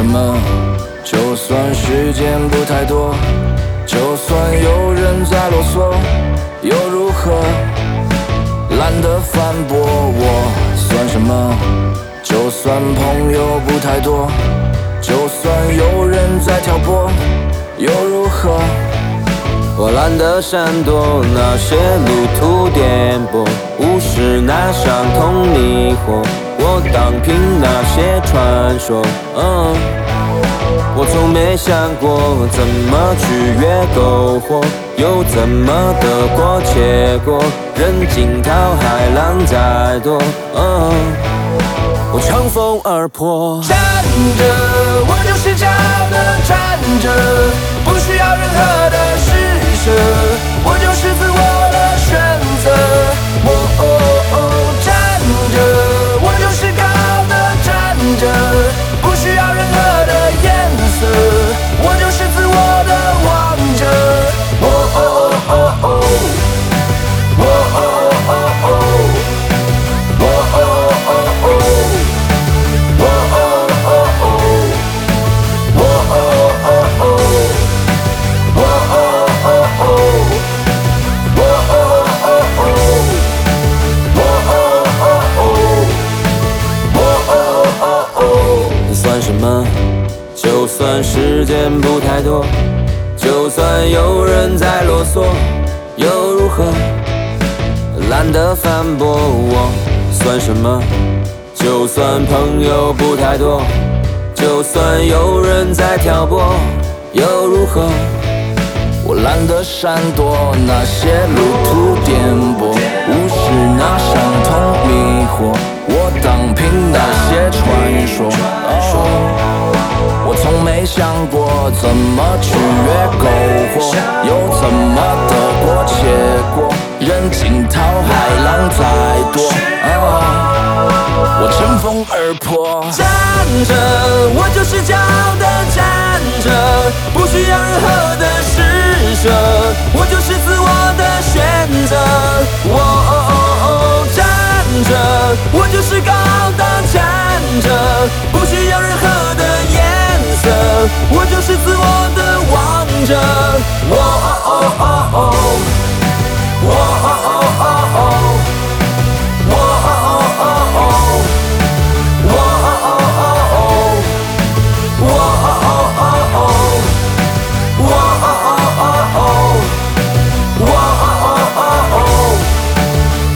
什么？就算时间不太多，就算有人在啰嗦，又如何？懒得反驳我算什么？就算朋友不太多，就算有人在挑拨，又如何？我懒得闪躲那些路途颠簸，无视那伤痛迷惑，我荡平那些传说。嗯，我从没想过怎么去越苟活，又怎么得过且过，任惊涛骇浪再多。嗯，我乘风而破，站着，算什么？就算时间不太多，就算有人在啰嗦，又如何？懒得反驳我，算什么？就算朋友不太多，就算有人在挑拨，又如何？我懒得闪躲那些路途颠簸，怎么去越苟活，又怎么得过且过，任惊涛骇浪再多。我乘风而破。站着，我就是骄傲的站着，不需要任何的施王者。我哦哦哦哦，我哦哦哦哦，我哦哦哦哦。我哦哦哦哦，我哦哦哦哦，哦哦哦哦，我哦哦哦哦，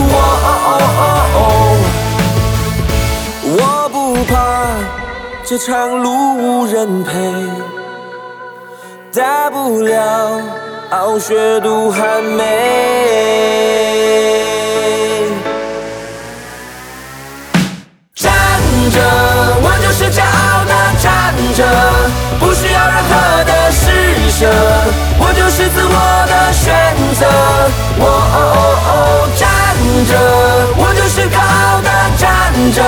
哦哦哦。我不怕这场路无人陪，大不了傲雪渡寒梅。站着，我就是骄傲的站着，不需要任何的施舍，我就是自我的选择。我哦哦哦站着，我就是高傲的站着，